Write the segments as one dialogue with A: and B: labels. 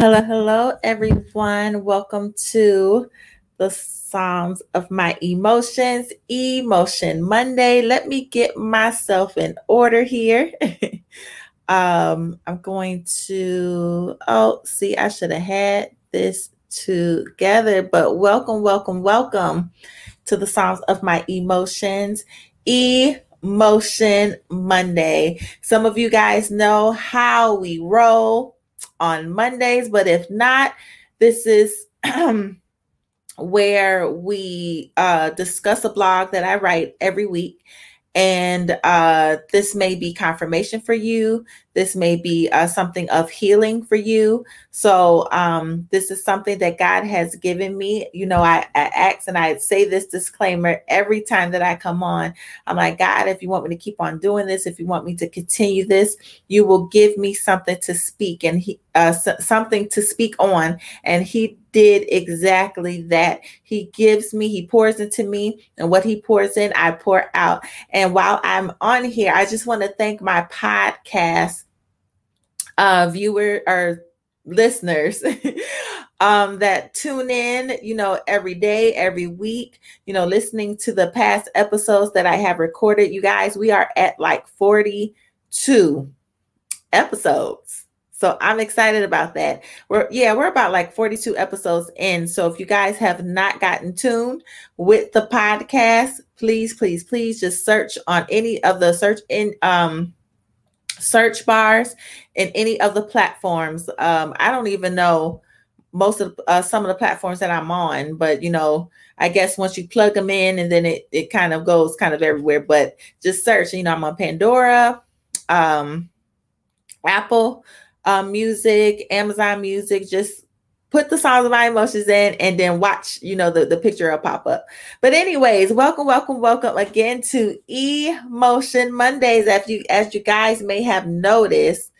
A: Hello, hello, everyone. Welcome to the Psalms of My Emotions, Emotion Monday. Let me get myself in order here. um, I'm going to, oh, see, I should have had this together, but welcome, welcome, welcome to the Psalms of My Emotions, Emotion Monday. Some of you guys know how we roll on Mondays, but if not, this is where we uh, discuss a blog that I write every week. And uh, this may be confirmation for you. This may be uh, something of healing for you. So, um, this is something that God has given me. You know, I, I ask and I say this disclaimer every time that I come on. I'm like, God, if you want me to keep on doing this, if you want me to continue this, you will give me something to speak and he, uh, something to speak on. And He did exactly that. He gives me, He pours into me, and what He pours in, I pour out. And while I'm on here, I just want to thank my podcast uh, viewer or listeners um, that tune in, you know, every day, every week, you know, listening to the past episodes that I have recorded. You guys, we are at like 42 episodes. So I'm excited about that. We're yeah, we're about like 42 episodes in. So if you guys have not gotten tuned with the podcast, please, please, please just search on any of the search in um search bars in any of the platforms. Um, I don't even know most of uh, some of the platforms that I'm on, but you know, I guess once you plug them in and then it it kind of goes kind of everywhere. But just search. You know, I'm on Pandora, um, Apple um, Music, Amazon Music. Just put the Psalms of my emotions in and then watch you know the, the picture will pop up. But anyways welcome welcome welcome again to emotion mondays. As you as you guys may have noticed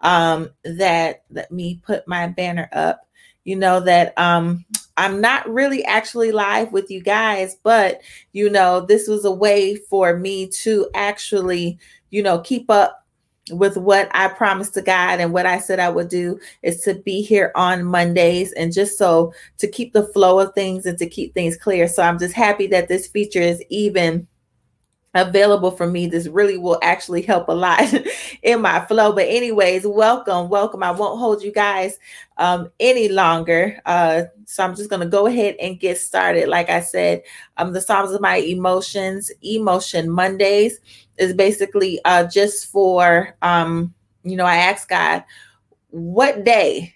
A: um that let me put my banner up. You know that um i'm not really actually live with you guys but you know this was a way for me to actually you know keep up with what I promised to God and what I said I would do is to be here on Mondays and just so to keep the flow of things and to keep things clear. So I'm just happy that this feature is even available for me. This really will actually help a lot in my flow. But, anyways, welcome, welcome. I won't hold you guys um, any longer. Uh, so I'm just going to go ahead and get started. Like I said, um, the Psalms of My Emotions, Emotion Mondays is basically uh, just for, um, you know, I asked God, what day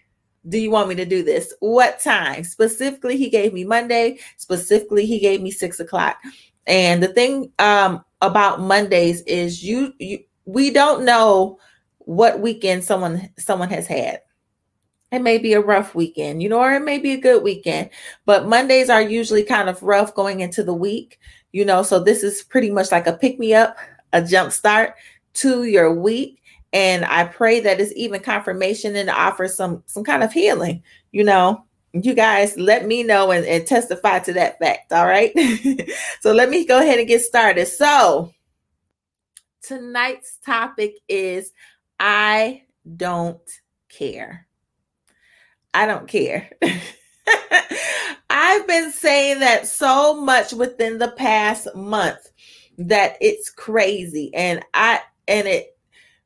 A: do you want me to do this? What time? Specifically, he gave me Monday. Specifically, he gave me six o'clock. And the thing um, about Mondays is you, you we don't know what weekend someone someone has had. It may be a rough weekend, you know, or it may be a good weekend. But Mondays are usually kind of rough going into the week, you know. So this is pretty much like a pick me up, a jump start to your week. And I pray that it's even confirmation and offer some some kind of healing, you know you guys let me know and, and testify to that fact. All right. so let me go ahead and get started. So tonight's topic is I don't care. I don't care. I've been saying that so much within the past month that it's crazy. And I, and it,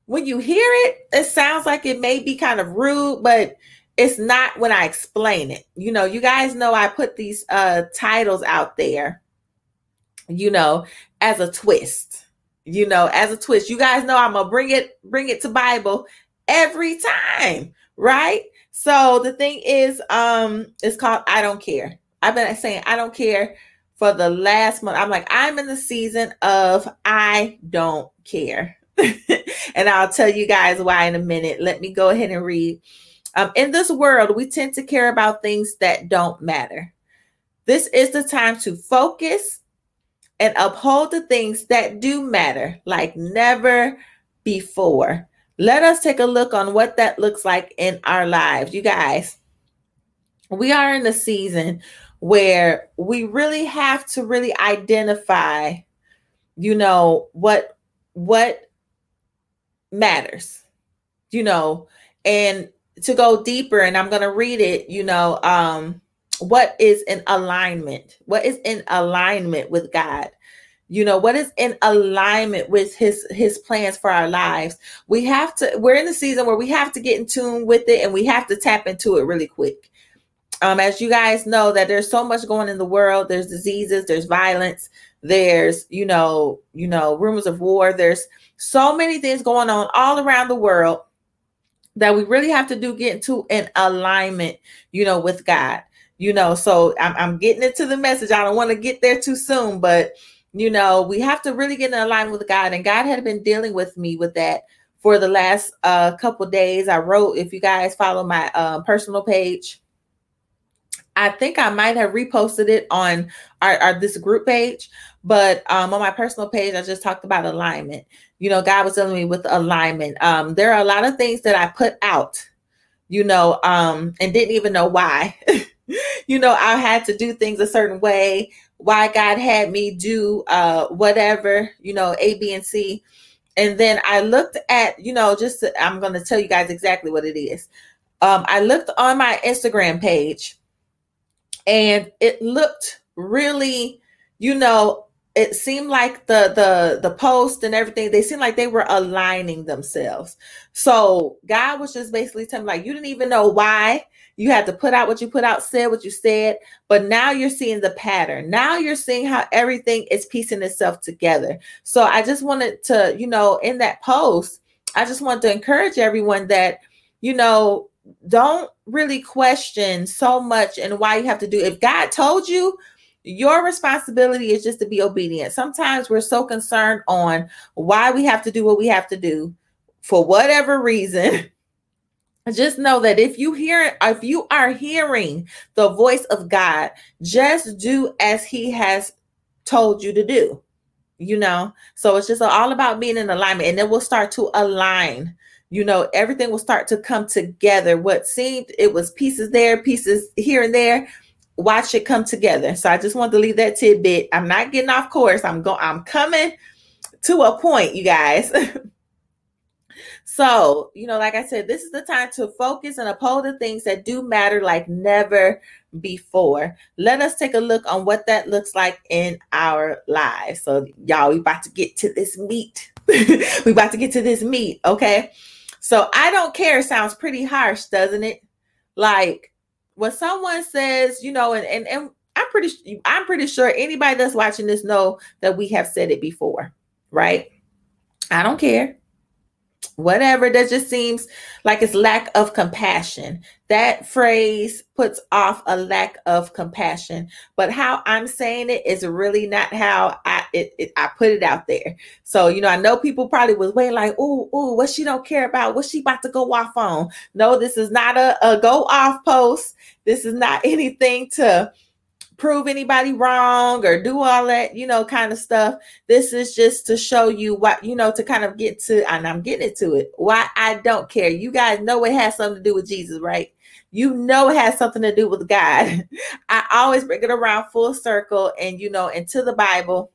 A: when you hear it, it sounds like it may be kind of rude, but it's not when I explain it. You know, you guys know I put these uh titles out there, you know, as a twist. You know, as a twist. You guys know I'm gonna bring it bring it to Bible every time, right? So the thing is um it's called I don't care. I've been saying I don't care for the last month. I'm like I'm in the season of I don't care. and I'll tell you guys why in a minute. Let me go ahead and read um, in this world, we tend to care about things that don't matter. This is the time to focus and uphold the things that do matter like never before. Let us take a look on what that looks like in our lives. You guys, we are in a season where we really have to really identify you know what what matters you know and to go deeper, and I'm going to read it, you know, um, what is in alignment? What is in alignment with God? you know what is in alignment with his his plans for our lives we have to we're in the season where we have to get in tune with it and we have to tap into it really quick um as you guys know that there's so much going in the world. There's diseases there's violence there's you know you know rumors of war. There's so many things going on all around the world that we really have to do get into an alignment you know with god you know. So i'm, I'm getting into the message. I don't want to get there too soon but you know we have to really get in alignment with god. And god had been dealing with me with that for the last uh, couple days. I wrote if you guys follow my uh, personal page I think I might have reposted it on our, our this group page, but um, on my personal page, I just talked about alignment. You know, God was telling me with alignment. Um, there are a lot of things that I put out, you know, um, and didn't even know why. you know, I had to do things a certain way. Why God had me do uh, whatever, you know, A, B, and C. And then I looked at, you know, just I'm going to tell you guys exactly what it is. Um, I looked on my Instagram page and it looked really you know it seemed like the the the post and everything they seemed like they were aligning themselves. So god was just basically telling me like you didn't even know why you had to put out what you put out said what you said but now you're seeing the pattern. Now you're seeing how everything is piecing itself together. So i just wanted to you know in that post i just wanted to encourage everyone that you know don't really question so much and why you have to do if god told you your responsibility is just to be obedient. Sometimes we're so concerned on why we have to do what we have to do for whatever reason. Just know that if you hear if you are hearing the voice of god just do as he has told you to do you know? So it's just all about being in alignment and then we'll start to align you know everything will start to come together. What seemed it was pieces there pieces here and there. Watch it come together. So i just want to leave that tidbit. I'm not getting off course. I'm going i'm coming to a point you guys. So you know like i said this is the time to focus and uphold the things that do matter like never before. Let us take a look on what that looks like in our lives. So y'all we about to get to this meat. We about to get to this meat okay so I don't care sounds pretty harsh, doesn't it? Like when someone says, you know, and and, and I'm pretty I'm pretty sure anybody that's watching this know that we have said it before, right? I don't care whatever that just seems like it's lack of compassion. That phrase puts off a lack of compassion. But how i'm saying it is really not how i it, it, i put it out there. So you know i know people probably was waiting like oh oh what she don't care about? What she about to go off on? No this is not a, a go off post. This is not anything to prove anybody wrong or do all that, you know, kind of stuff. This is just to show you what, you know, to kind of get to, and I'm getting to it, why I don't care. You guys know it has something to do with Jesus, right? You know it has something to do with God. I always bring it around full circle and, you know, into the Bible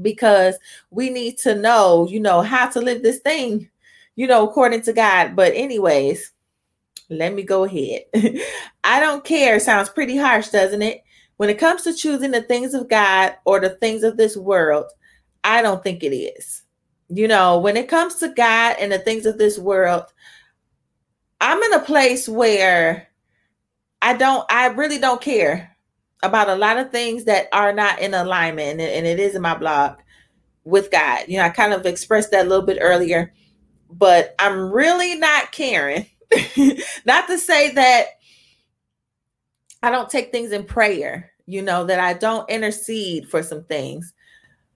A: because we need to know, you know, how to live this thing, you know, according to God. But, anyways, let me go ahead. I don't care sounds pretty harsh, doesn't it? When it comes to choosing the things of God or the things of this world, I don't think it is. You know, when it comes to God and the things of this world, I'm in a place where I don't, I really don't care about a lot of things that are not in alignment. And, it is in my blog with God. You know, I kind of expressed that a little bit earlier, but I'm really not caring. not to say that I don't take things in prayer, you know, that I don't intercede for some things.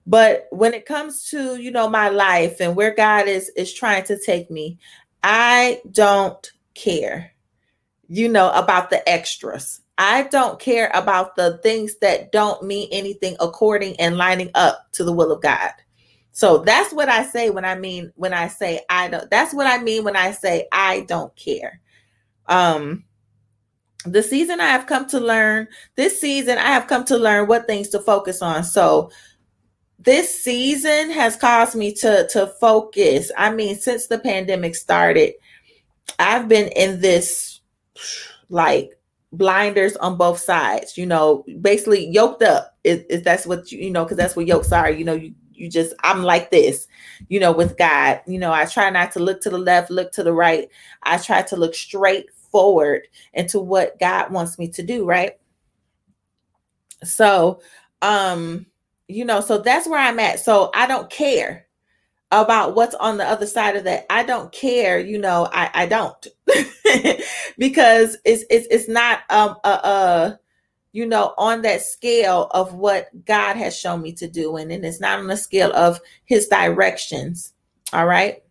A: But when it comes to, you know, my life and where God is is trying to take me, I don't care. You know, about the extras. I don't care about the things that don't mean anything according and lining up to the will of God. So that's what I say when I mean when I say I don't that's what I mean when I say I don't care. Um the season I have come to learn, this season I have come to learn what things to focus on. So this season has caused me to to focus. I mean, since the pandemic started, I've been in this like blinders on both sides, you know, basically yoked up. If, that's what you, you know, because that's what yokes are, you know, you you just I'm like this, you know, with God. You know, I try not to look to the left, look to the right. I try to look straight forward into what God wants me to do, right? So, um, you know, so that's where I'm at. So I don't care about what's on the other side of that. I don't care, you know, I, I don't because it's it's it's not um a, a you know on that scale of what God has shown me to do and it's not on the scale of his directions. All right.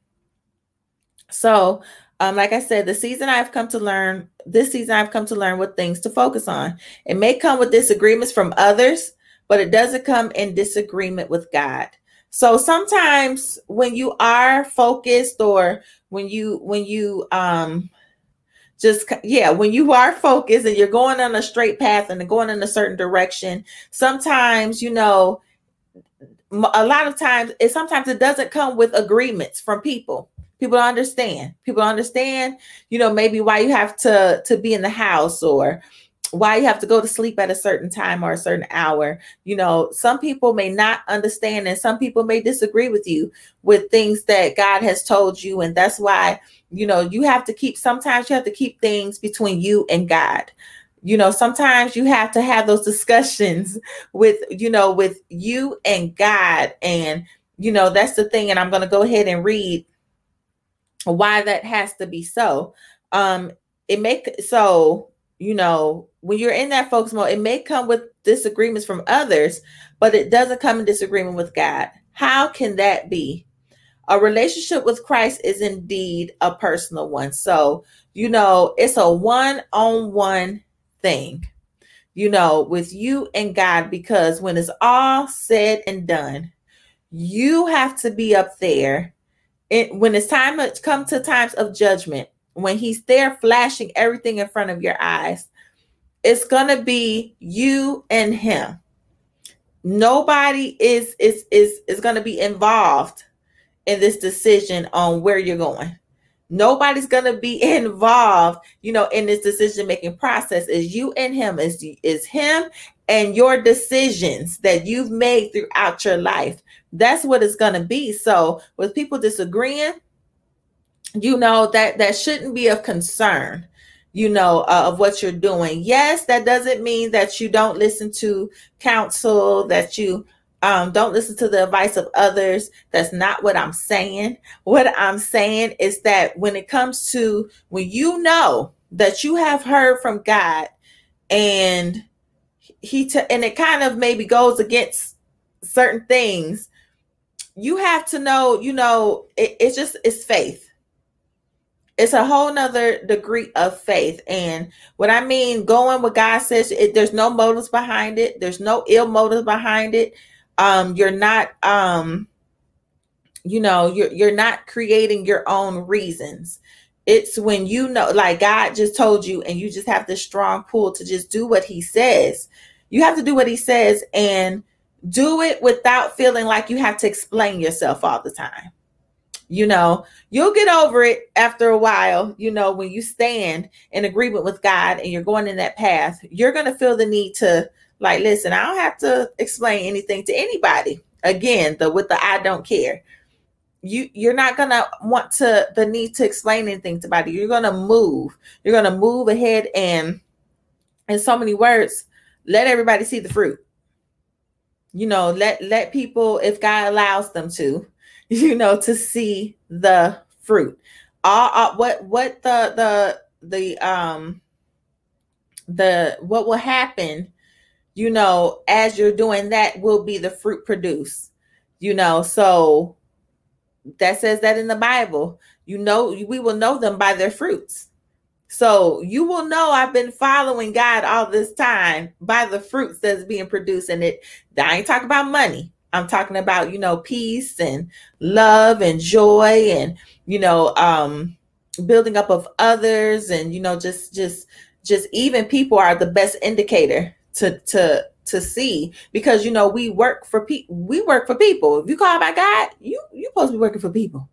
A: So um, like I said, the season I've come to learn, this season I've come to learn what things to focus on. It may come with disagreements from others, but it doesn't come in disagreement with God. So sometimes when you are focused or when you when you um just yeah when you are focused and you're going on a straight path and going in a certain direction sometimes you know a lot of times it sometimes it doesn't come with agreements from people people don't understand people don't understand you know maybe why you have to to be in the house or why you have to go to sleep at a certain time or a certain hour. You know, some people may not understand and some people may disagree with you with things that God has told you. And that's why, you know, you have to keep, sometimes you have to keep things between you and God. You know, sometimes you have to have those discussions with, you know, with you and God. And, you know, that's the thing. And I'm going to go ahead and read why that has to be so. Um, it make so you know, when you're in that focus mode, it may come with disagreements from others, but it doesn't come in disagreement with God. How can that be? A relationship with Christ is indeed a personal one. So, you know, it's a one on one thing, you know, with you and God, because when it's all said and done, you have to be up there. It, when it's time to come to times of judgment, when he's there flashing everything in front of your eyes, it's gonna be you and him. Nobody is is is is gonna be involved in this decision on where you're going. Nobody's gonna be involved, you know, in this decision making process. Is you and him, is is him and your decisions that you've made throughout your life. That's what it's gonna be. So with people disagreeing, you know that that shouldn't be of concern you know uh, of what you're doing. Yes that doesn't mean that you don't listen to counsel that you um, don't listen to the advice of others. That's not what i'm saying. What i'm saying is that when it comes to when you know that you have heard from god and he t- and it kind of maybe goes against certain things you have to know you know it, it's just it's faith it's a whole nother degree of faith. And what I mean, going what God says, it, there's no motives behind it. There's no ill motives behind it. Um, you're not, um, you know, you're you're not creating your own reasons. It's when you know, like God just told you, and you just have this strong pull to just do what He says. You have to do what He says and do it without feeling like you have to explain yourself all the time. You know you'll get over it after a while you know when you stand in agreement with god and you're going in that path you're going to feel the need to like listen i don't have to explain anything to anybody. Again the with the i don't care. You you're not to want to the need to explain anything to anybody you're to move. You're to move ahead and in so many words let everybody see the fruit you know let let people if god allows them to you know, to see the fruit. All, uh, what what the the the um the what will happen, you know, as you're doing that will be the fruit produced. You know, so that says that in the Bible. You know, we will know them by their fruits. So you will know I've been following God all this time by the fruits that's being produced. in it I ain't talking about money. I'm talking about, you know, peace and love and joy and, you know, um, building up of others and, you know, just, just, just even people are the best indicator to, to, to see because, you know, we work for people, we work for people. If you call by God, you, you supposed to be working for people.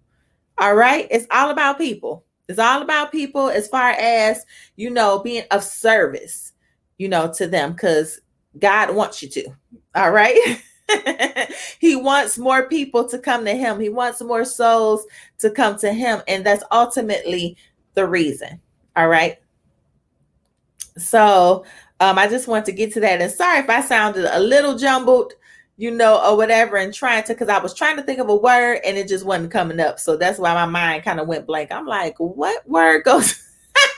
A: All right. It's all about people. It's all about people as far as, you know, being of service, you know, to them because God wants you to. All right. he wants more people to come to him. He wants more souls to come to him. And that's ultimately the reason. All right. So um, I just want to get to that. And sorry if I sounded a little jumbled, you know, or whatever, and trying to, because I was trying to think of a word and it just wasn't coming up. So that's why my mind kind of went blank. I'm like, what word goes?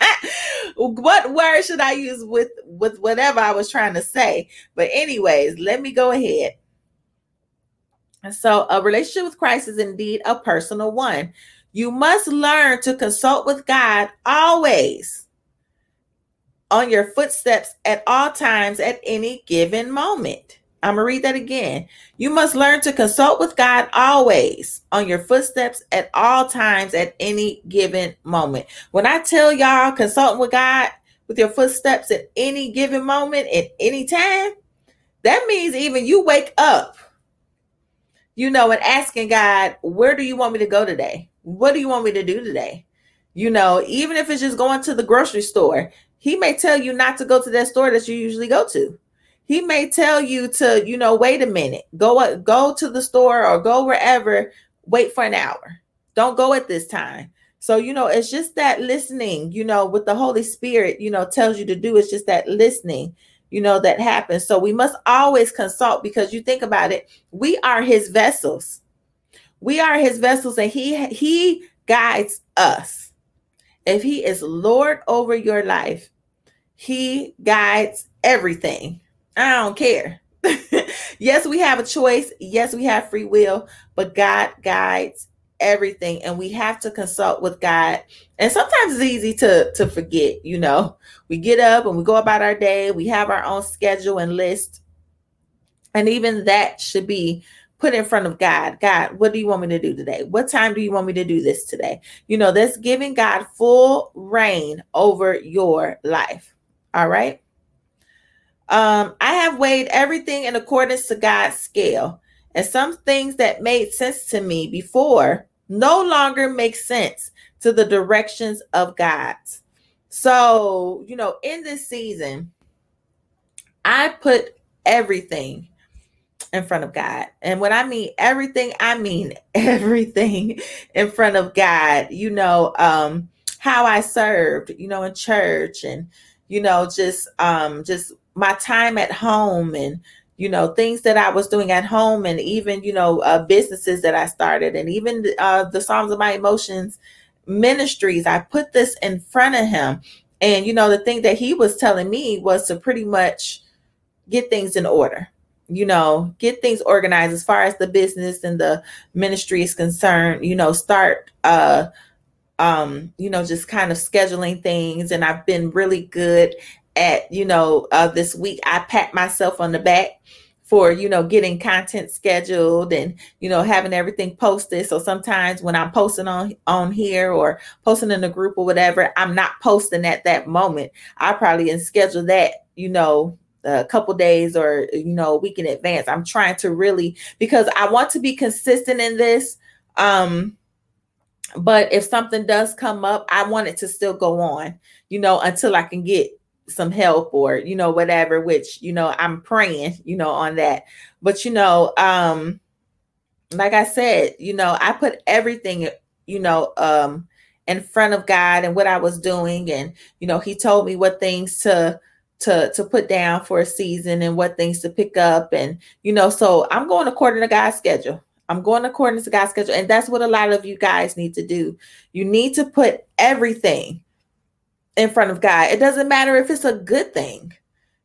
A: what word should I use with with whatever I was trying to say? But anyways, let me go ahead. So, a relationship with Christ is indeed a personal one. You must learn to consult with God always on your footsteps at all times at any given moment. I'm going to read that again. You must learn to consult with God always on your footsteps at all times at any given moment. When I tell y'all consulting with God with your footsteps at any given moment at any time, that means even you wake up, you know, and asking God, where do you want me to go today? What do you want me to do today? You know, even if it's just going to the grocery store, he may tell you not to go to that store that you usually go to. He may tell you to, you know, wait a minute, go go to the store or go wherever, wait for an hour. Don't go at this time. So, you know, it's just that listening, you know, with the Holy Spirit, you know, tells you to do. It's just that listening, you know, that happens. So we must always consult because you think about it, we are his vessels. We are his vessels and he he guides us. If He is Lord over your life, He guides everything. I don't care. yes, we have a choice. Yes, we have free will, but God guides everything and we have to consult with God. And sometimes it's easy to to forget, you know. We get up and we go about our day, we have our own schedule and list. And even that should be put in front of God. God, what do you want me to do today? What time do you want me to do this today? You know, that's giving God full reign over your life. All right. Um, I have weighed everything in accordance to God's scale, and some things that made sense to me before no longer make sense to the directions of God. So, you know, in this season, I put everything in front of God. And when I mean everything, I mean everything in front of God. You know, um, how I served, you know, in church and, you know, just um just my time at home and you know things that I was doing at home and even you know uh, businesses that I started and even uh, the Psalms of My Emotions ministries. I put this in front of him. And you know the thing that he was telling me was to pretty much get things in order you know, get things organized as far as the business and the ministry is concerned, you know, start uh um, you know, just kind of scheduling things. And I've been really good at, you know, uh this week I pat myself on the back for you know getting content scheduled and you know having everything posted. So sometimes when i'm posting on on here or posting in the group or whatever i'm not posting at that moment. I probably schedule that you know a couple days or you know a week in advance. I'm trying to really because i want to be consistent in this um but if something does come up i want it to still go on you know until i can get some help or you know whatever which you know i'm praying you know on that. But you know um like i said you know i put everything you know um in front of god and what i was doing. And you know he told me what things to to to put down for a season and what things to pick up. And you know so i'm going according to god's schedule. I'm going according to god's schedule. And that's what a lot of you guys need to do. You need to put everything in front of god it doesn't matter if it's a good thing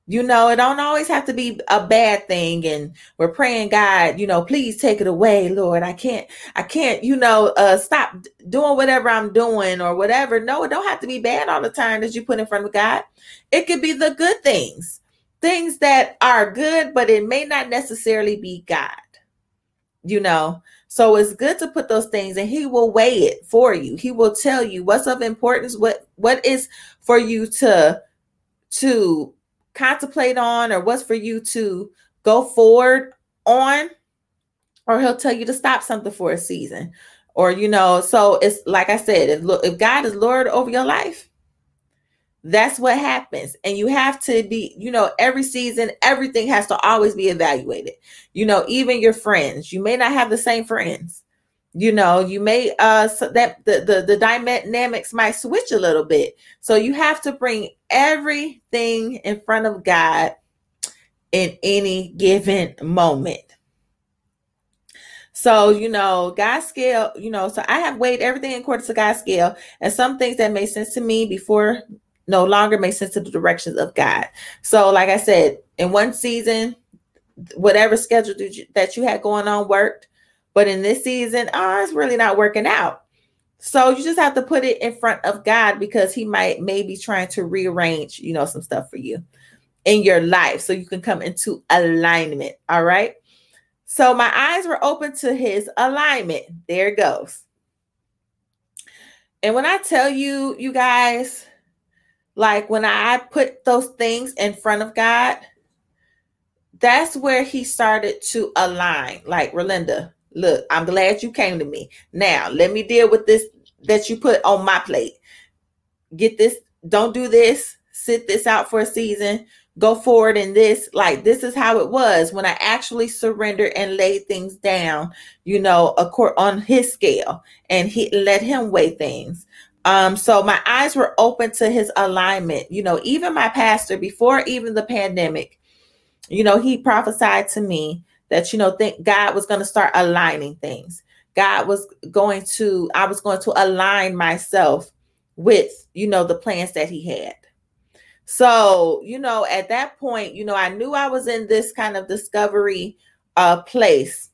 A: you know, it don't always have to be a bad thing. And we're praying, God, you know, please take it away, Lord. I can't, I can't, you know, uh, stop doing whatever I'm doing or whatever. No, it don't have to be bad all the time that you put in front of God. It could be the good things, things that are good, but it may not necessarily be God, you know. So it's good to put those things and he will weigh it for you. He will tell you what's of importance, what what is for you to to contemplate on or what's for you to go forward on or he'll tell you to stop something for a season. Or you know so it's like i said if, if god is lord over your life that's what happens. And you have to be you know every season everything has to always be evaluated. You know even your friends. You may not have the same friends you know you may uh so that the, the the dynamics might switch a little bit so you have to bring everything in front of god in any given moment so, you know, God's scale, you know, so I have weighed everything in accordance to God's scale, and some things that made sense to me before no longer make sense to the directions of God. So, like I said, in one season, whatever schedule that you had going on worked, but in this season, oh, it's really not working out. So you just have to put it in front of God because He might maybe trying to rearrange, you know, some stuff for you in your life so you can come into alignment. All right. So my eyes were open to His alignment. There it goes. And when I tell you, you guys, like when I put those things in front of God, that's where he started to align. Like, Ralinda, look, I'm glad you came to me. Now, let me deal with this that you put on my plate. Get this, don't do this, sit this out for a season, go forward in this. Like, this is how it was when I actually surrendered and laid things down, you know, a court on his scale and he let him weigh things. Um, so my eyes were open to his alignment. You know, even my pastor, before even the pandemic, you know, he prophesied to me that, you know, think God was going to start aligning things. God was going to, I was going to align myself with, you know, the plans that he had. So, you know, at that point, you know, I knew I was in this kind of discovery uh place.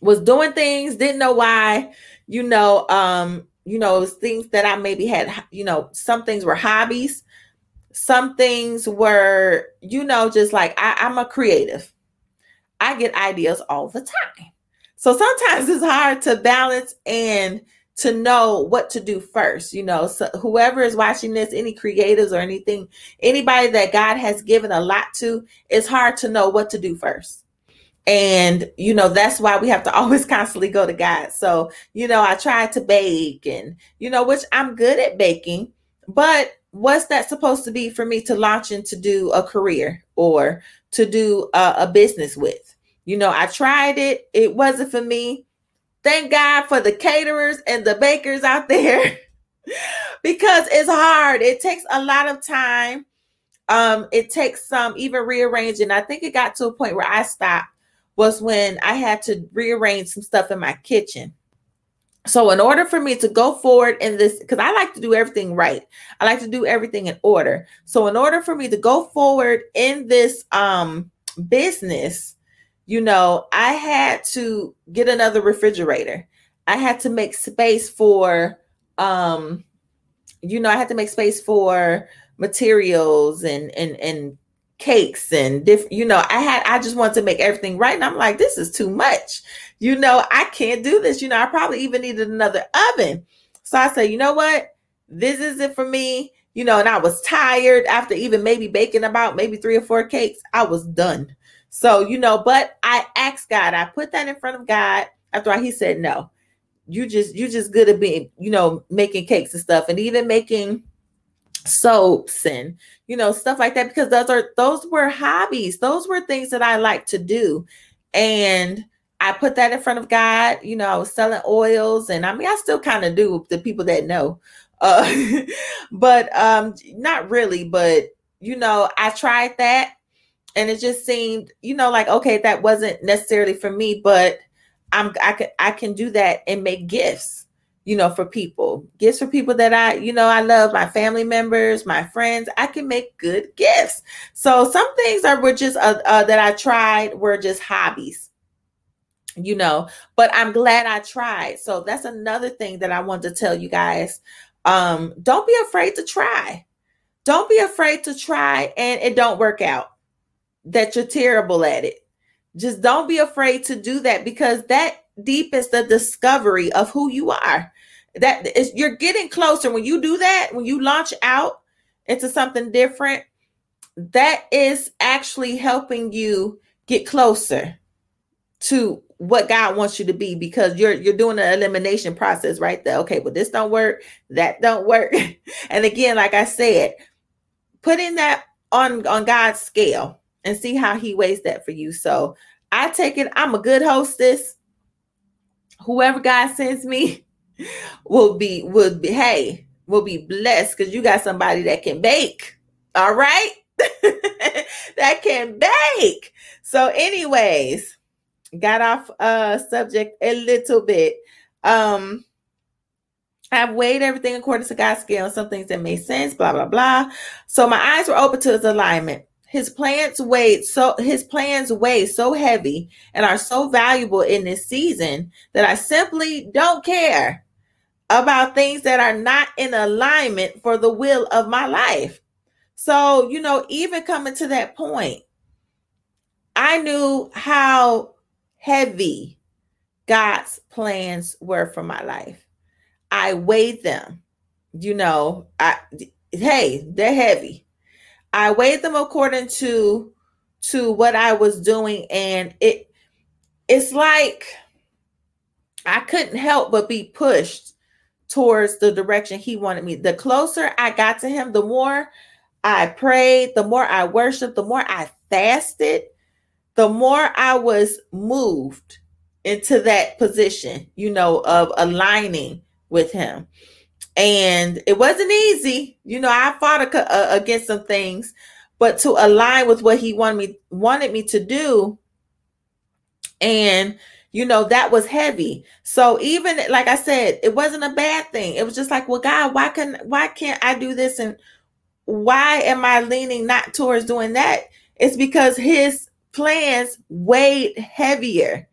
A: Was doing things, didn't know why, you know, um you know, things that I maybe had, you know, some things were hobbies, some things were, you know, just like I, I'm a creative. I get ideas all the time. So sometimes it's hard to balance and to know what to do first. You know, so whoever is watching this, any creatives or anything, anybody that God has given a lot to, it's hard to know what to do first. And, you know, that's why we have to always constantly go to God. So, you know, I tried to bake and, you know, which I'm good at baking, but what's that supposed to be for me to launch into do a career or to do a, a business with? You know, I tried it, it wasn't for me. Thank God for the caterers and the bakers out there because it's hard. It takes a lot of time. Um, it takes some even rearranging. I think it got to a point where I stopped was when I had to rearrange some stuff in my kitchen. So, in order for me to go forward in this, because I like to do everything right, I like to do everything in order. So, in order for me to go forward in this um, business, you know, I had to get another refrigerator. I had to make space for, um, you know, I had to make space for materials and and and cakes and different you know i had i just wanted to make everything right. And i'm like this is too much. You know i can't do this. You know i probably even needed another oven. So i said you know what? This is it for me. You know and i was tired. After even maybe baking about maybe three or four cakes i was done so you know but i asked god i put that in front of god after all, he said no you just you just good at being you know making cakes and stuff and even making soaps and you know stuff like that because those are those were hobbies. Those were things that i like to do. And i put that in front of god you know i was selling oils and i mean i still kind of do the people that know uh but um not really but you know i tried that and it just seemed you know like okay that wasn't necessarily for me but i'm i can i can do that and make gifts you know, for people, gifts for people that I, you know, I love my family members, my friends. I can make good gifts. So some things are were just uh, uh, that I tried were just hobbies, you know. But I'm glad I tried. So that's another thing that I wanted to tell you guys. Um, don't be afraid to try. Don't be afraid to try and it don't work out. That you're terrible at it. Just don't be afraid to do that because that deepens the discovery of who you are. That is you're getting closer when you do that, when you launch out into something different, that is actually helping you get closer to what God wants you to be because you're you're doing an elimination process right there. Okay, but this don't work, that don't work. and again, like I said, putting that on on God's scale and see how he weighs that for you. So I take it I'm a good hostess. Whoever God sends me will be will be hey, will be blessed because you got somebody that can bake. All right. that can bake. So, anyways, got off uh subject a little bit. Um I've weighed everything according to God's scale, some things that made sense, blah, blah, blah. So my eyes were open to his alignment. His plans weighed so his plans weigh so heavy and are so valuable in this season that I simply don't care about things that are not in alignment for the will of my life. So, you know, even coming to that point, I knew how heavy God's plans were for my life. I weighed them. You know, I hey, they're heavy. I weighed them according to to what I was doing and it it's like I couldn't help but be pushed towards the direction he wanted me. The closer I got to him, the more I prayed, the more I worshiped, the more I fasted, the more I was moved into that position, you know, of aligning with him. And it wasn't easy. You know, I fought a, a, uh, against some things, but to align with what he wanted me wanted me to do. And you know that was heavy. So even like i said it wasn't a bad thing. It was just like well god why can why can't i do this? And why am i leaning not towards doing that? It's because his plans weighed heavier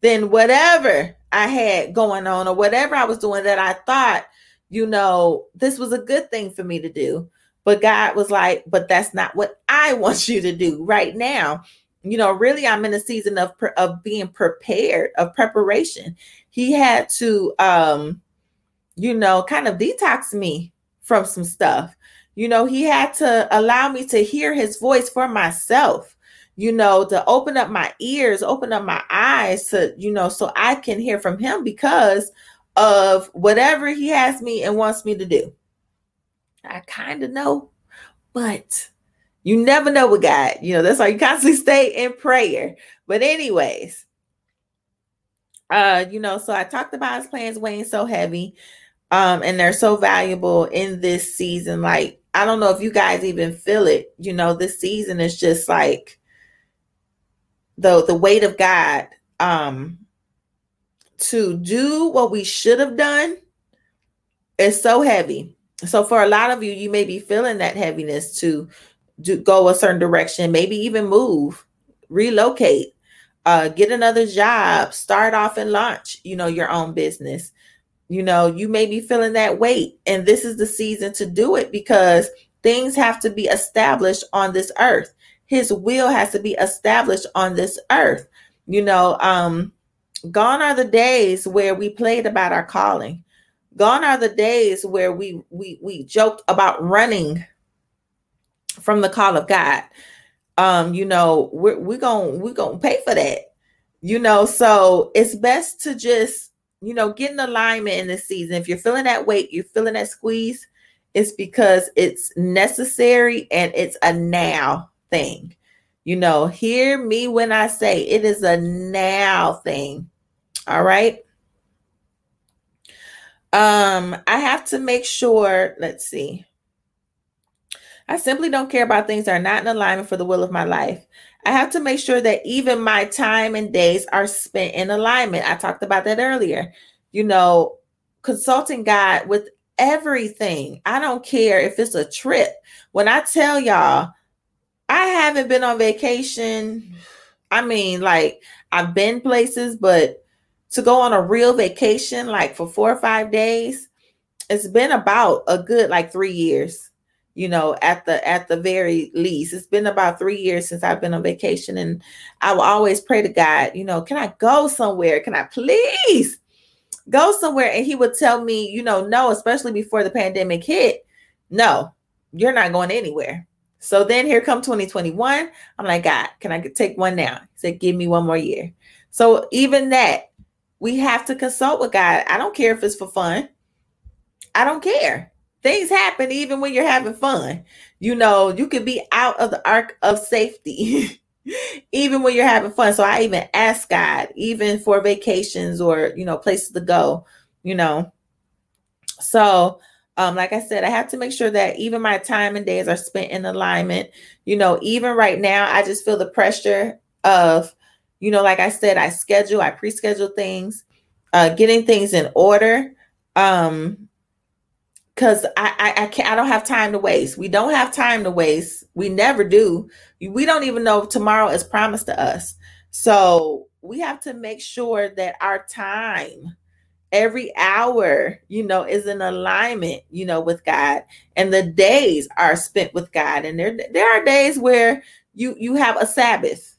A: than whatever I had going on or whatever I was doing that I thought, you know, this was a good thing for me to do. But God was like, but that's not what I want you to do right now. You know, really, I'm in a season of of being prepared, of preparation. He had to, um, you know, kind of detox me from some stuff. You know, he had to allow me to hear his voice for myself you know, to open up my ears, open up my eyes to, you know, so I can hear from him because of whatever he has me and wants me to do. I kind of know, but you never know with God. You know, that's why you constantly stay in prayer. But, anyways, uh, you know, so I talked about his plans weighing so heavy, um, and they're so valuable in this season. Like, I don't know if you guys even feel it. You know, this season is just like the the weight of God um to do what we should have done is so heavy. So for a lot of you, you may be feeling that heaviness to do, go a certain direction, maybe even move, relocate, uh, get another job, start off and launch, you know, your own business. You know, you may be feeling that weight, and this is the season to do it because things have to be established on this earth his will has to be established on this earth. You know, um, gone are the days where we played about our calling. Gone are the days where we we we joked about running from the call of God. Um, you know, we're we're gonna we're gonna pay for that. You know, so it's best to just you know get in alignment in this season. If you're feeling that weight, you're feeling that squeeze, it's because it's necessary and it's a now thing. You know, hear me when I say it is a now thing. All right. Um, I have to make sure, let's see. I simply don't care about things that are not in alignment for the will of my life. I have to make sure that even my time and days are spent in alignment. I talked about that earlier. You know, consulting God with everything. I don't care if it's a trip. When I tell y'all, I haven't been on vacation. I mean, like I've been places, but to go on a real vacation, like for four or five days, it's been about a good like three years. You know, at the at the very least, it's been about three years since I've been on vacation, and I will always pray to God. You know, can I go somewhere? Can I please go somewhere? And He would tell me, you know, no, especially before the pandemic hit. No, you're not going anywhere so then here come 2021. I'm like, God, can I take one now? He said, give me one more year. So even that, we have to consult with God. I don't care if it's for fun. I don't care. Things happen even when you're having fun. You know, you could be out of the ark of safety. even when you're having fun. So I even ask God, even for vacations or, you know, places to go, you know. So, um, like I said, I have to make sure that even my time and days are spent in alignment. You know, even right now, I just feel the pressure of, you know, like I said, I schedule, I pre-schedule things, uh, getting things in order. Um, because I, I I can't I don't have time to waste. We don't have time to waste. We never do. We don't even know if tomorrow is promised to us. So we have to make sure that our time, every hour, you know, is in alignment, you know, with God. And the days are spent with God. And there there are days where you you have a Sabbath.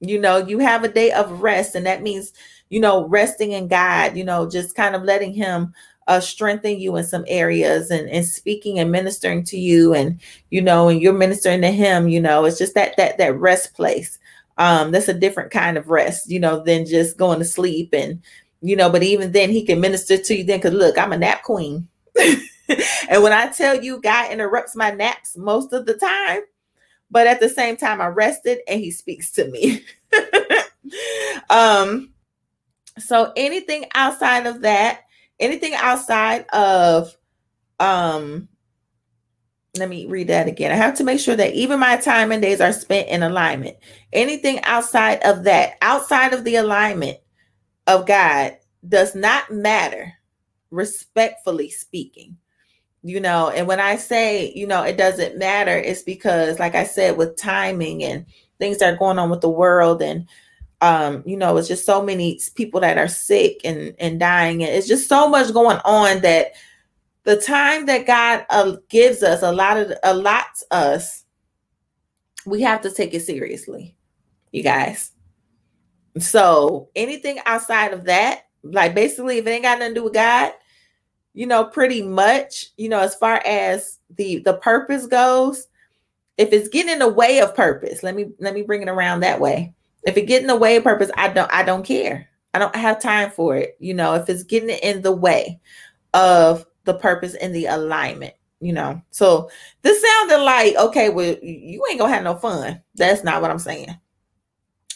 A: You know, you have a day of rest, and that means, you know, resting in God, you know, just kind of letting him uh, strengthen you in some areas and, and speaking and ministering to you and you know and you're ministering to him you know it's just that that that rest place um that's a different kind of rest you know than just going to sleep and you know but even then he can minister to you then because look i'm a nap queen and when i tell you god interrupts my naps most of the time but at the same time i rested and he speaks to me um so anything outside of that anything outside of um let me read that again. I have to make sure that even my time and days are spent in alignment. Anything outside of that, outside of the alignment of God, does not matter, respectfully speaking. You know, and when I say, you know, it doesn't matter, it's because, like I said, with timing and things that are going on with the world and um, you know, it's just so many people that are sick and and dying, and it's just so much going on that the time that God uh, gives us, a lot of allots us, we have to take it seriously, you guys. So anything outside of that, like basically, if it ain't got nothing to do with God, you know, pretty much, you know, as far as the the purpose goes, if it's getting in the way of purpose, let me let me bring it around that way if it get in the way of purpose, I don't I don't care. I don't have time for it. You know, if it's getting in the way of the purpose and the alignment, you know. So this sounded like, okay, well, you ain't gonna have no fun. That's not what I'm saying.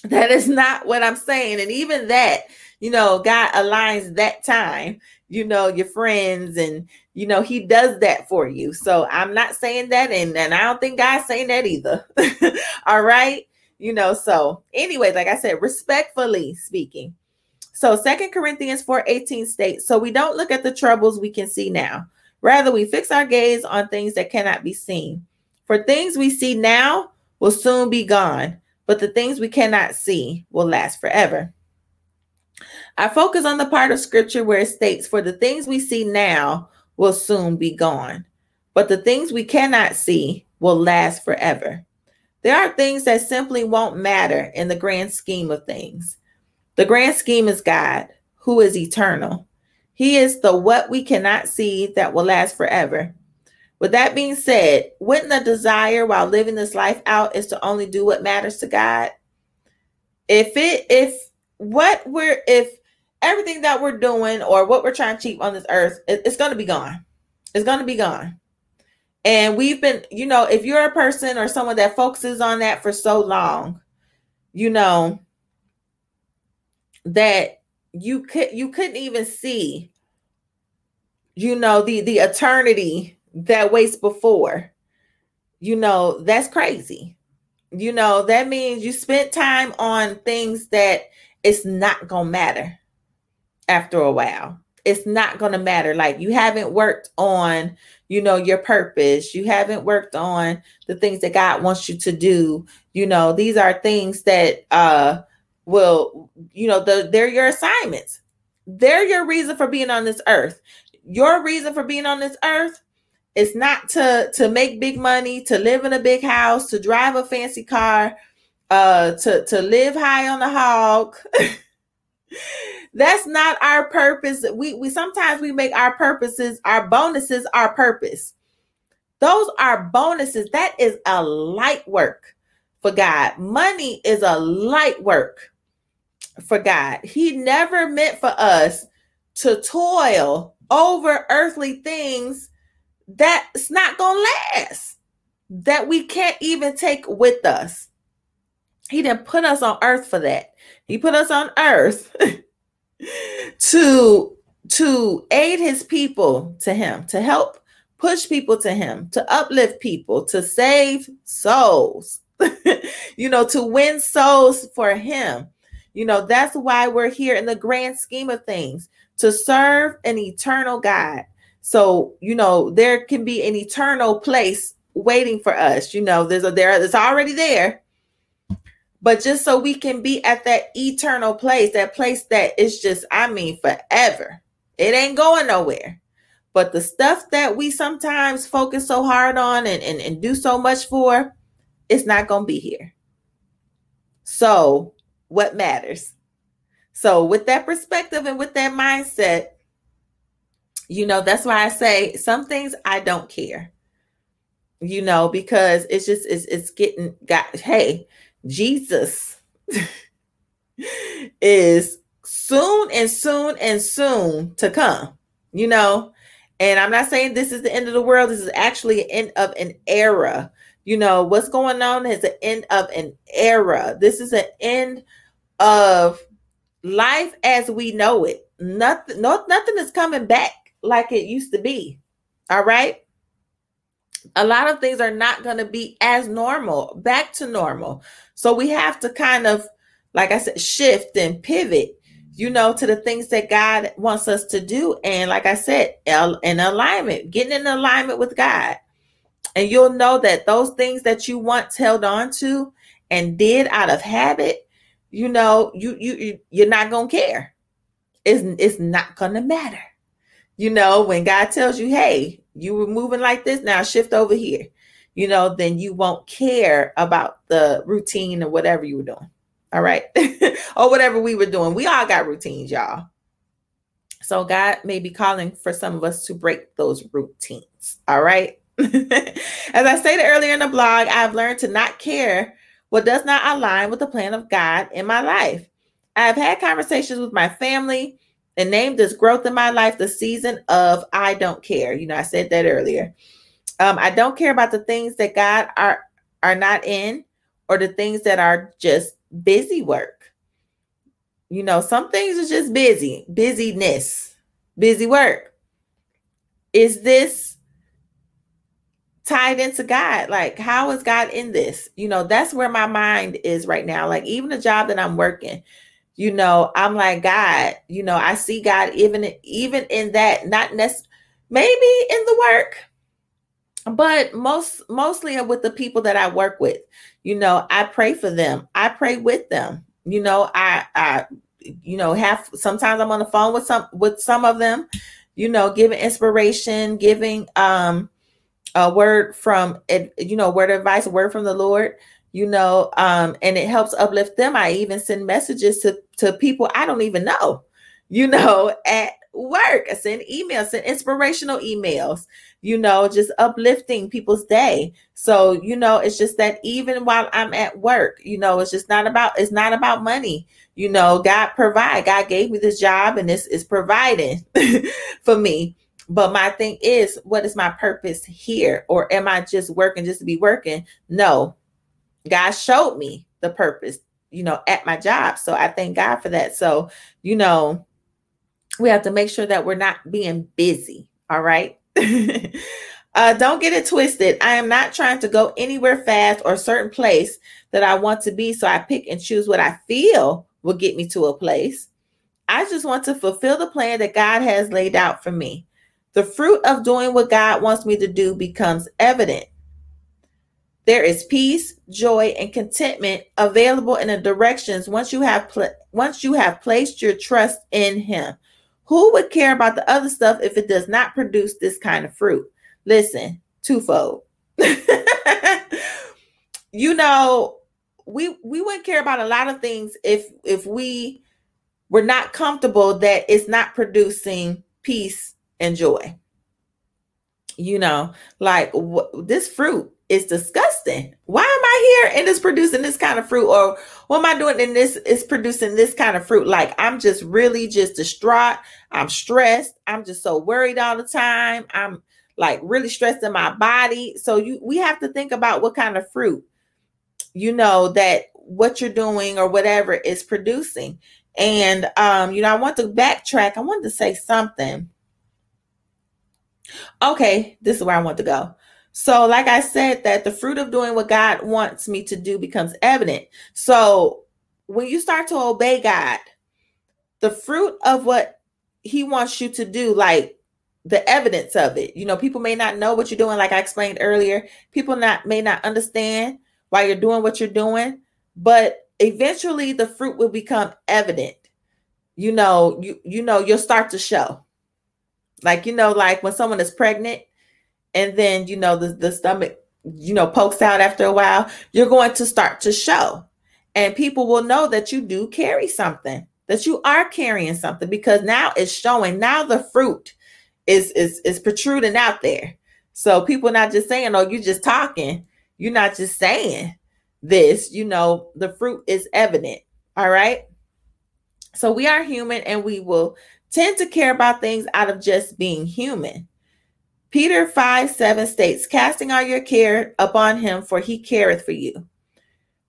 A: That is not what I'm saying. And even that, you know, God aligns that time, you know, your friends and you know, he does that for you. So I'm not saying that, and, and I don't think God's saying that either. All right you know so anyway like i said respectfully speaking so second corinthians 4 18 states so we don't look at the troubles we can see now rather we fix our gaze on things that cannot be seen for things we see now will soon be gone but the things we cannot see will last forever i focus on the part of scripture where it states for the things we see now will soon be gone but the things we cannot see will last forever there are things that simply won't matter in the grand scheme of things. The grand scheme is God, who is eternal. He is the what we cannot see that will last forever. With that being said, wouldn't the desire while living this life out is to only do what matters to God? If it if what we're if everything that we're doing or what we're trying to achieve on this earth, it, it's to be gone. It's to be gone. And we've been, you know, if you're a person or someone that focuses on that for so long, you know, that you could you couldn't even see, you know, the the eternity that waits before. You know, that's crazy. You know, that means you spent time on things that it's not gonna matter after a while. It's not gonna matter. Like you haven't worked on you know your purpose you haven't worked on the things that god wants you to do you know these are things that uh will you know the, they're your assignments they're your reason for being on this earth your reason for being on this earth is not to to make big money to live in a big house to drive a fancy car uh to to live high on the hog That's not our purpose. We we sometimes we make our purposes, our bonuses, our purpose. Those are bonuses. That is a light work for God. Money is a light work. for God. He never meant for us to toil over earthly things that's not to last, that we can't even take with us. He didn't put us on earth for that. He put us on earth to to aid his people to him, to help push people to him, to uplift people, to save souls. you know, to win souls for him. You know, that's why we're here in the grand scheme of things to serve an eternal God. So, you know, there can be an eternal place waiting for us. You know, there's a there, it's already there. But just so we can be at that eternal place, that place that is just, I mean, forever. It ain't going nowhere. But the stuff that we sometimes focus so hard on and, and, and do so much for, it's not going to be here. So, what matters? So, with that perspective and with that mindset, you know, that's why I say some things I don't care. You know, because it's just it's it's getting got hey, Jesus is soon and soon and soon to come. You know, and I'm not saying this is the end of the world. This is actually an end of an era. You know, what's going on is the end of an era. This is an end of life as we know it. Nothing, no, nothing is coming back like it used to be. All right. A lot of things are not going to be as normal, back to normal. So we have to kind of, like I said, shift and pivot, you know, to the things that God wants us to do. And like I said, in alignment, getting in alignment with God. And you'll know that those things that you once held on to and did out of habit, you know, you you you're not gonna care. It's it's not gonna matter. You know, when God tells you, hey, you were moving like this, now shift over here, you know, then you won't care about the routine or whatever you were doing. All right. or whatever we were doing. We all got routines, y'all. So God may be calling for some of us to break those routines. All right. As I stated earlier in the blog, I've learned to not care what does not align with the plan of God in my life. I have had conversations with my family and named this growth in my life the season of I don't care. You know, I said that earlier. Um, I don't care about the things that God are are not in or the things that are just busy work. You know, some things are just busy, busyness, busy work. Is this tied into God. Like, how is God in this? You know, that's where my mind is right now. Like, even the job that I'm working, you know, I'm like, God, you know, I see God even even in that, not necessarily maybe in the work, but most mostly with the people that I work with. You know, I pray for them. I pray with them. You know, I I you know, have sometimes I'm on the phone with some with some of them, you know, giving inspiration, giving um a word from you know word of advice a word from the lord you know um and it helps uplift them. I even send messages to to people i don't even know you know at work. I send emails send inspirational emails you know just uplifting people's day. So you know it's just that even while i'm at work you know it's just not about it's not about money. You know god provide. God gave me this job and this is providing for me. But my thing is, what is my purpose here? Or am I just working just to be working? No, God showed me the purpose, you know, at my job. So I thank God for that. So, you know, we have to make sure that we're not being busy. All right. uh, don't get it twisted. I am not trying to go anywhere fast or certain place that I want to be. So I pick and choose what I feel will get me to a place. I just want to fulfill the plan that God has laid out for me the fruit of doing what God wants me to do becomes evident. There is peace, joy, and contentment available in the directions once you have pl- once you have placed your trust in Him. Who would care about the other stuff if it does not produce this kind of fruit? Listen, twofold. you know, we we wouldn't care about a lot of things if if we were not comfortable that it's not producing peace and joy. You know, like wh- this fruit is disgusting. Why am I I here and it's producing this kind of fruit? Or what am I doing and this is producing this kind of fruit? Like I'm just really just distraught. I'm stressed. I'm just so worried all the time. I'm like really stressed in my body. So you we have to think about what kind of fruit, you know, that what you're doing or whatever is producing. And um, you know, I want to backtrack. I wanted to say something. Okay, this is where I want to go. So, like I said, that the fruit of doing what God wants me to do becomes evident. So, when you start to obey God, the fruit of what He wants you to do, like the evidence of it, you know, people may not know what you're doing, like I explained earlier. People not may not understand why you're doing what you're doing, but eventually the fruit will become evident. You know, you you know, you'll start to show. Like, you know, like when someone is pregnant and then, you know, the, the stomach, you know, pokes out after a while, you're going to start to show. And people will know that you do carry something, that you are carrying something because now it's showing. Now the fruit is is is protruding out there. So people not just saying, "Oh, you're just talking." You're not just saying this. You know, the fruit is evident. All right. So we are human, and we will tend to care about things out of just being human. Peter 5 7 states, Casting all your care upon him, for he careth for you.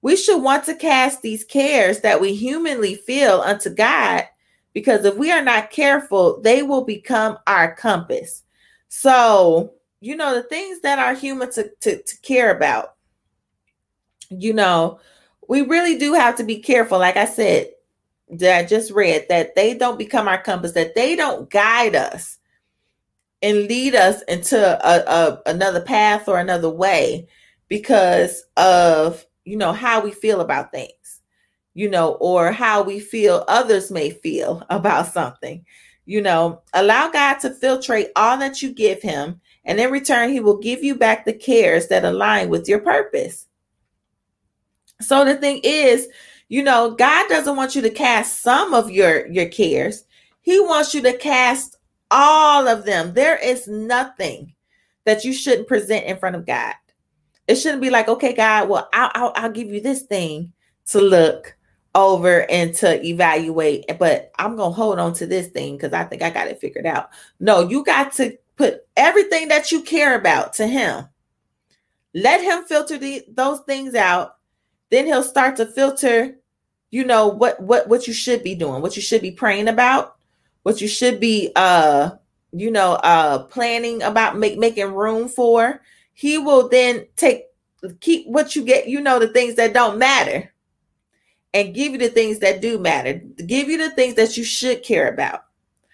A: We should want to cast these cares that we humanly feel unto God, because if we are not careful, they will become our compass. So, you know, the things that are human to, to, to care about, you know, we really do have to be careful. Like I said, that I just read, that they don't become our compass, that they don't guide us and lead us into a, a, another path or another way because of you know how we feel about things you know or how we feel others may feel about something you know allow god to filtrate all that you give him and in return he will give you back the cares that align with your purpose so the thing is you know, God doesn't want you to cast some of your your cares. He wants you to cast all of them. There is nothing that you shouldn't present in front of God. It shouldn't be like, okay, God, well, I'll, I'll, I'll give you this thing to look over and to evaluate, but I'm gonna hold on to this thing because I think I got it figured out. No, you got to put everything that you care about to Him. Let Him filter the, those things out. Then He'll start to filter you know what what what you should be doing what you should be praying about what you should be uh you know uh planning about make, making room for he will then take keep what you get you know the things that don't matter and give you the things that do matter give you the things that you should care about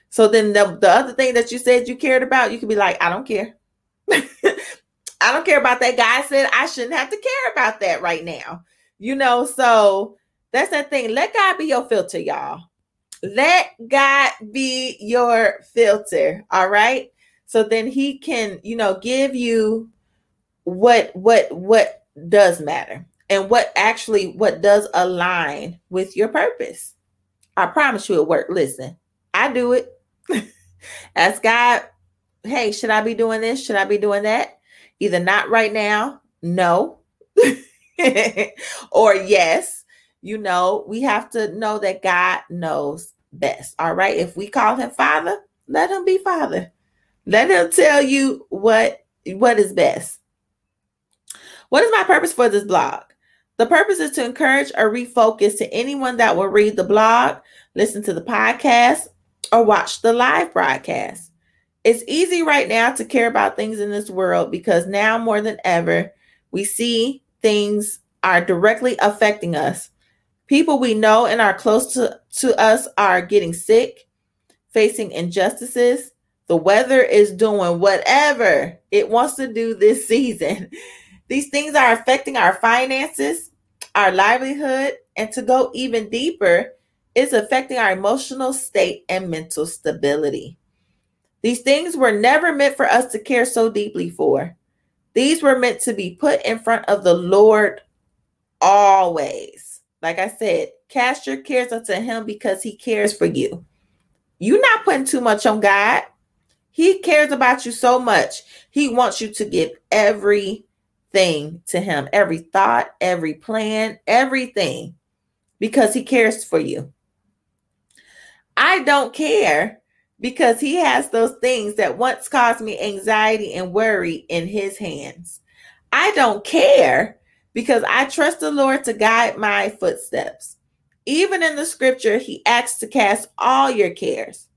A: so then the, the other thing that you said you cared about you could be like i don't care i don't care about that guy said i shouldn't have to care about that right now you know so that's that thing. Let God be your filter, y'all. Let God be your filter. All right. So then he can, you know, give you what what what does matter and what actually what does align with your purpose. I promise you it work. Listen, I do it. Ask God, hey, should I be doing this? Should I be doing that? Either not right now, no, or yes you know, we have to know that God knows best. All right. If we call him father, let him be father. Let him tell you what what is best. What is my purpose for this blog? The purpose is to encourage or refocus to anyone that will read the blog, listen to the podcast, or watch the live broadcast. It's easy right now to care about things in this world because now more than ever, we see things are directly affecting us People we know and are close to, to us are getting sick, facing injustices. The weather is doing whatever it wants to do this season. These things are affecting our finances, our livelihood, and to go even deeper, it's affecting our emotional state and mental stability. These things were never meant for us to care so deeply for. These were meant to be put in front of the Lord always. Like I said, cast your cares unto him because he cares for you. You're not putting too much on God. He cares about you so much. He wants you to give everything to him, every thought, every plan, everything, because he cares for you. I don't care because he has those things that once caused me anxiety and worry in his hands. I don't care because I trust the Lord to guide my footsteps. Even in the scripture, he asks to cast all your cares.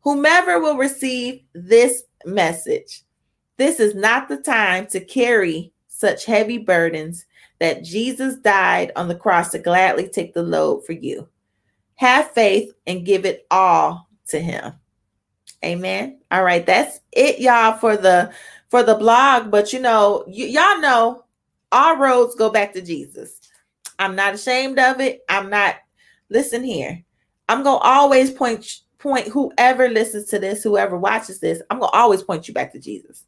A: Whomever will receive this message, this is not the time to carry such heavy burdens that Jesus died on the cross to gladly take the load for you. Have faith and give it all to him. Amen. All right, that's it y'all for the for the blog, but you know, y- y'all know all roads go back to Jesus. I'm not ashamed of it. I'm not listen here. I'm going to always point point whoever listens to this, whoever watches this, I'm going to always point you back to Jesus.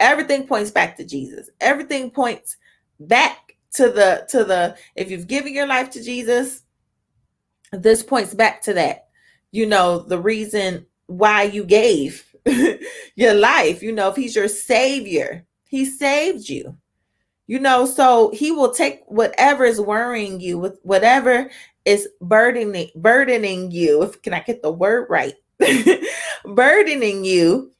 A: Everything points back to Jesus. Everything points back to the to the if you've given your life to Jesus, this points back to that. You know, the reason why you gave your life, you know, if he's your savior, he saved you. You know, so he will take whatever is worrying you with whatever is burdening burdening you. If can I get the word right? burdening you,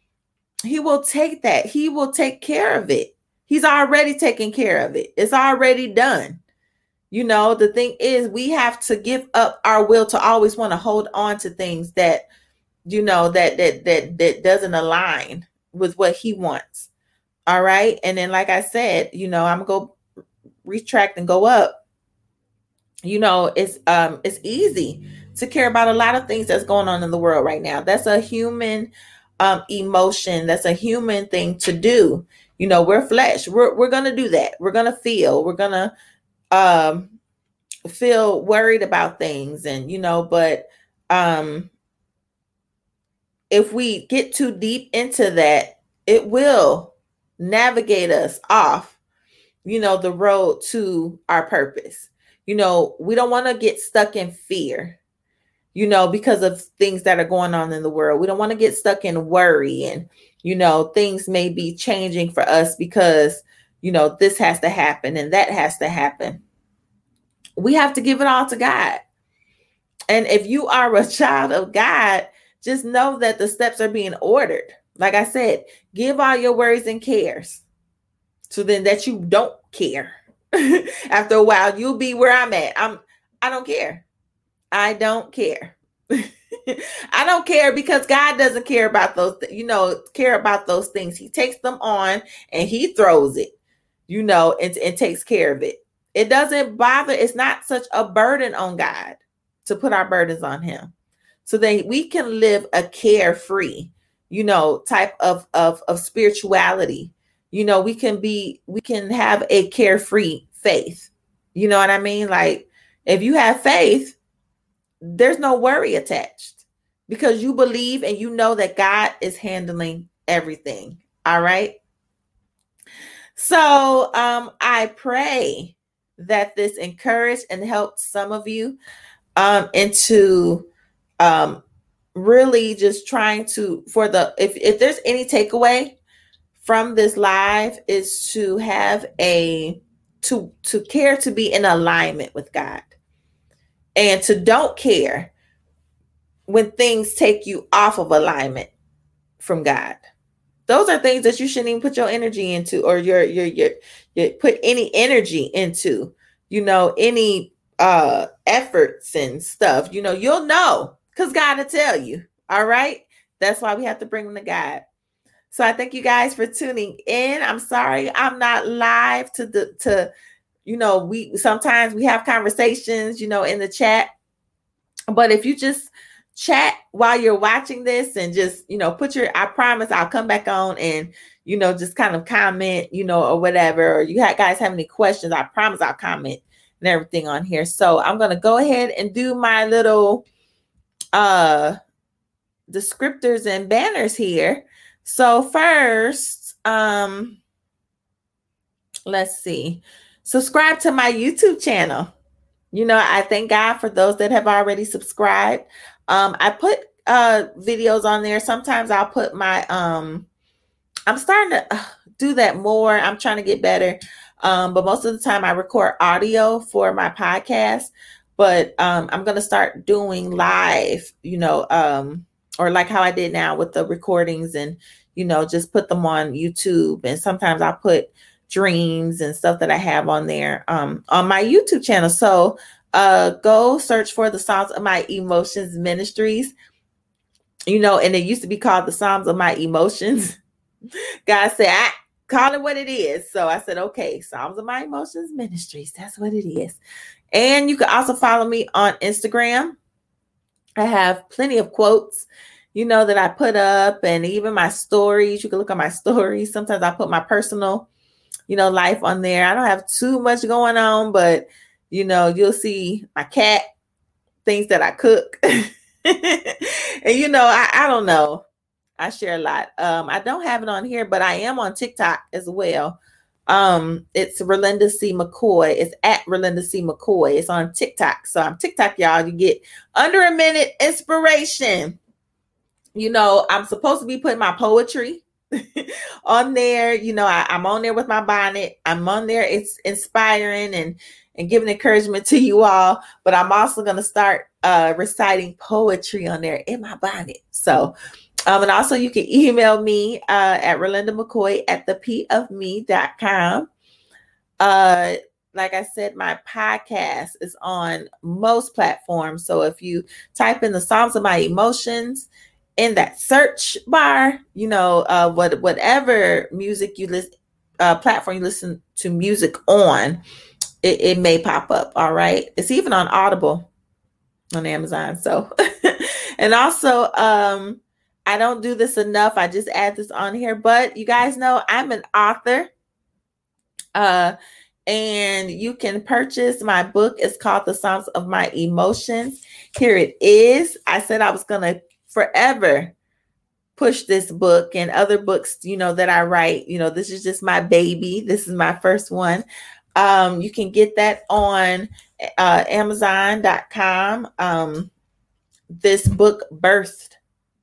A: he will take that. He will take care of it. He's already taken care of it. It's already done. You know, the thing is we have to give up our will to always want to hold on to things that you know that that that that doesn't align with what he wants. All right? And then like I said, you know, I'm going to retract and go up. You know, it's um it's easy to care about a lot of things that's going on in the world right now. That's a human um, emotion. That's a human thing to do. You know, we're flesh. We're we're gonna do that. We're gonna feel. We're gonna um, feel worried about things, and you know, but um, if we get too deep into that, it will navigate us off. You know, the road to our purpose. You know, we don't want to get stuck in fear you know, because of things that are going on in the world. We don't want to get stuck in worry and, you know, things may be changing for us because, you know, this has to happen and that has to happen. We have to give it all to God. And if you are a child of God, just know that the steps are being ordered. Like I said, give all your worries and cares so then that you don't care. After a while, you'll be where I'm at. I'm I don't care. I don't care. I don't care because God doesn't care about those, you know, care about those things. He takes them on and he throws it, you know, and, and takes care of it. It doesn't bother, it's not such a burden on God to put our burdens on him. So that we can live a carefree, you know, type of, of, of spirituality. You know, we can be, we can have a carefree faith. You know what I mean? Like if you have faith, there's no worry attached because you believe and you know that God is handling everything. All right. So um, I pray that this encouraged and helped some of you um, into um, really just trying to for the if if there's any takeaway from this live is to have a to to care to be in alignment with God and to don't care when things take you off of alignment from God. Those are things that you shouldn't even put your energy into or your your your, your put any energy into, you know, any uh efforts and stuff. You know, you'll know because God will tell you. All right. That's why we have to bring them to God. So I thank you guys for tuning in. I'm sorry I'm not live to the to you know, we sometimes we have conversations, you know, in the chat. But if you just chat while you're watching this and just, you know, put your I promise I'll come back on and, you know, just kind of comment, you know, or whatever. Or you guys have any questions, I promise I'll comment and everything on here. So I'm gonna go ahead and do my little uh descriptors and banners here. So first, um let's see subscribe to my YouTube channel. You know, I thank God for those that have already subscribed. Um, I put uh videos on there. Sometimes I'll put my um I'm starting to do that more. I'm trying to get better. Um, but most of the time I record audio for my podcast. But um, I'm gonna start doing live, you know, um, or like how I did now with the recordings and you know, just put them on YouTube. And sometimes I put dreams and stuff that I have on there um, on my YouTube channel. So uh, go search for the Psalms of My Emotions Ministries. You know, and it used to be called the Psalms of My Emotions. God said, I call it what it is. So I said, okay, Psalms of My Emotions Ministries. That's what it is. And you can also follow me on Instagram. I have plenty of quotes, you know, that I put up and even my stories. You can look at my stories. Sometimes I put my personal, you know, life on there. I don't have too much going on, but you know, you'll see my cat, things that I cook. and you know, I, I don't know. I share a lot. Um, I don't have it on here, but I am on TikTok as well. Um, it's Ralinda C. McCoy. It's at Ralinda C. McCoy. It's on TikTok. So I'm TikTok, y'all. You get under a minute inspiration. You know, I'm supposed to be putting my poetry on there. You know, I, I'm on there with my bonnet. I'm on there. It's inspiring and and giving encouragement to you all. But I'm also to start uh, reciting poetry on there in my bonnet. So, um, and also you can email me uh, at Ralinda McCoy at the P of me.com. Uh, like I said, my podcast is on most platforms. So if you type in the Psalms of My Emotions in that search bar, you know, uh, what whatever music you listen, uh, platform you listen to music on, it, it may pop up. All right. It's even on Audible on Amazon. So, and also, um, I don't do this enough. I just add this on here, but you guys know I'm an author. Uh, and you can purchase my book. It's called The Psalms of My Emotions. Here it is. I said I was going to forever push this book and other books, you know, that I write. You know, this is just my baby. This is my first one. Um, you can get that on uh, Amazon.com. Um, this book birthed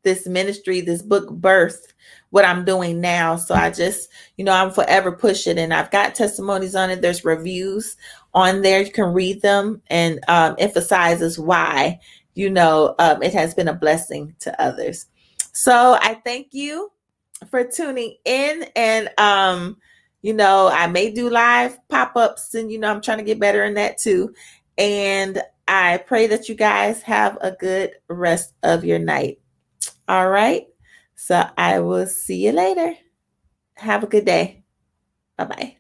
A: this ministry, this book birth what I'm doing now. So I just, you know, I'm forever pushing and I've got testimonies on it. There's reviews on there. You can read them and um, emphasizes why, you know, um, it has been a blessing to others. So I thank you for tuning in and um you know, I may do live pop ups, and you know, I'm trying to get better in that too. And I pray that you guys have a good rest of your night. All right. So I will see you later. Have a good day. Bye bye.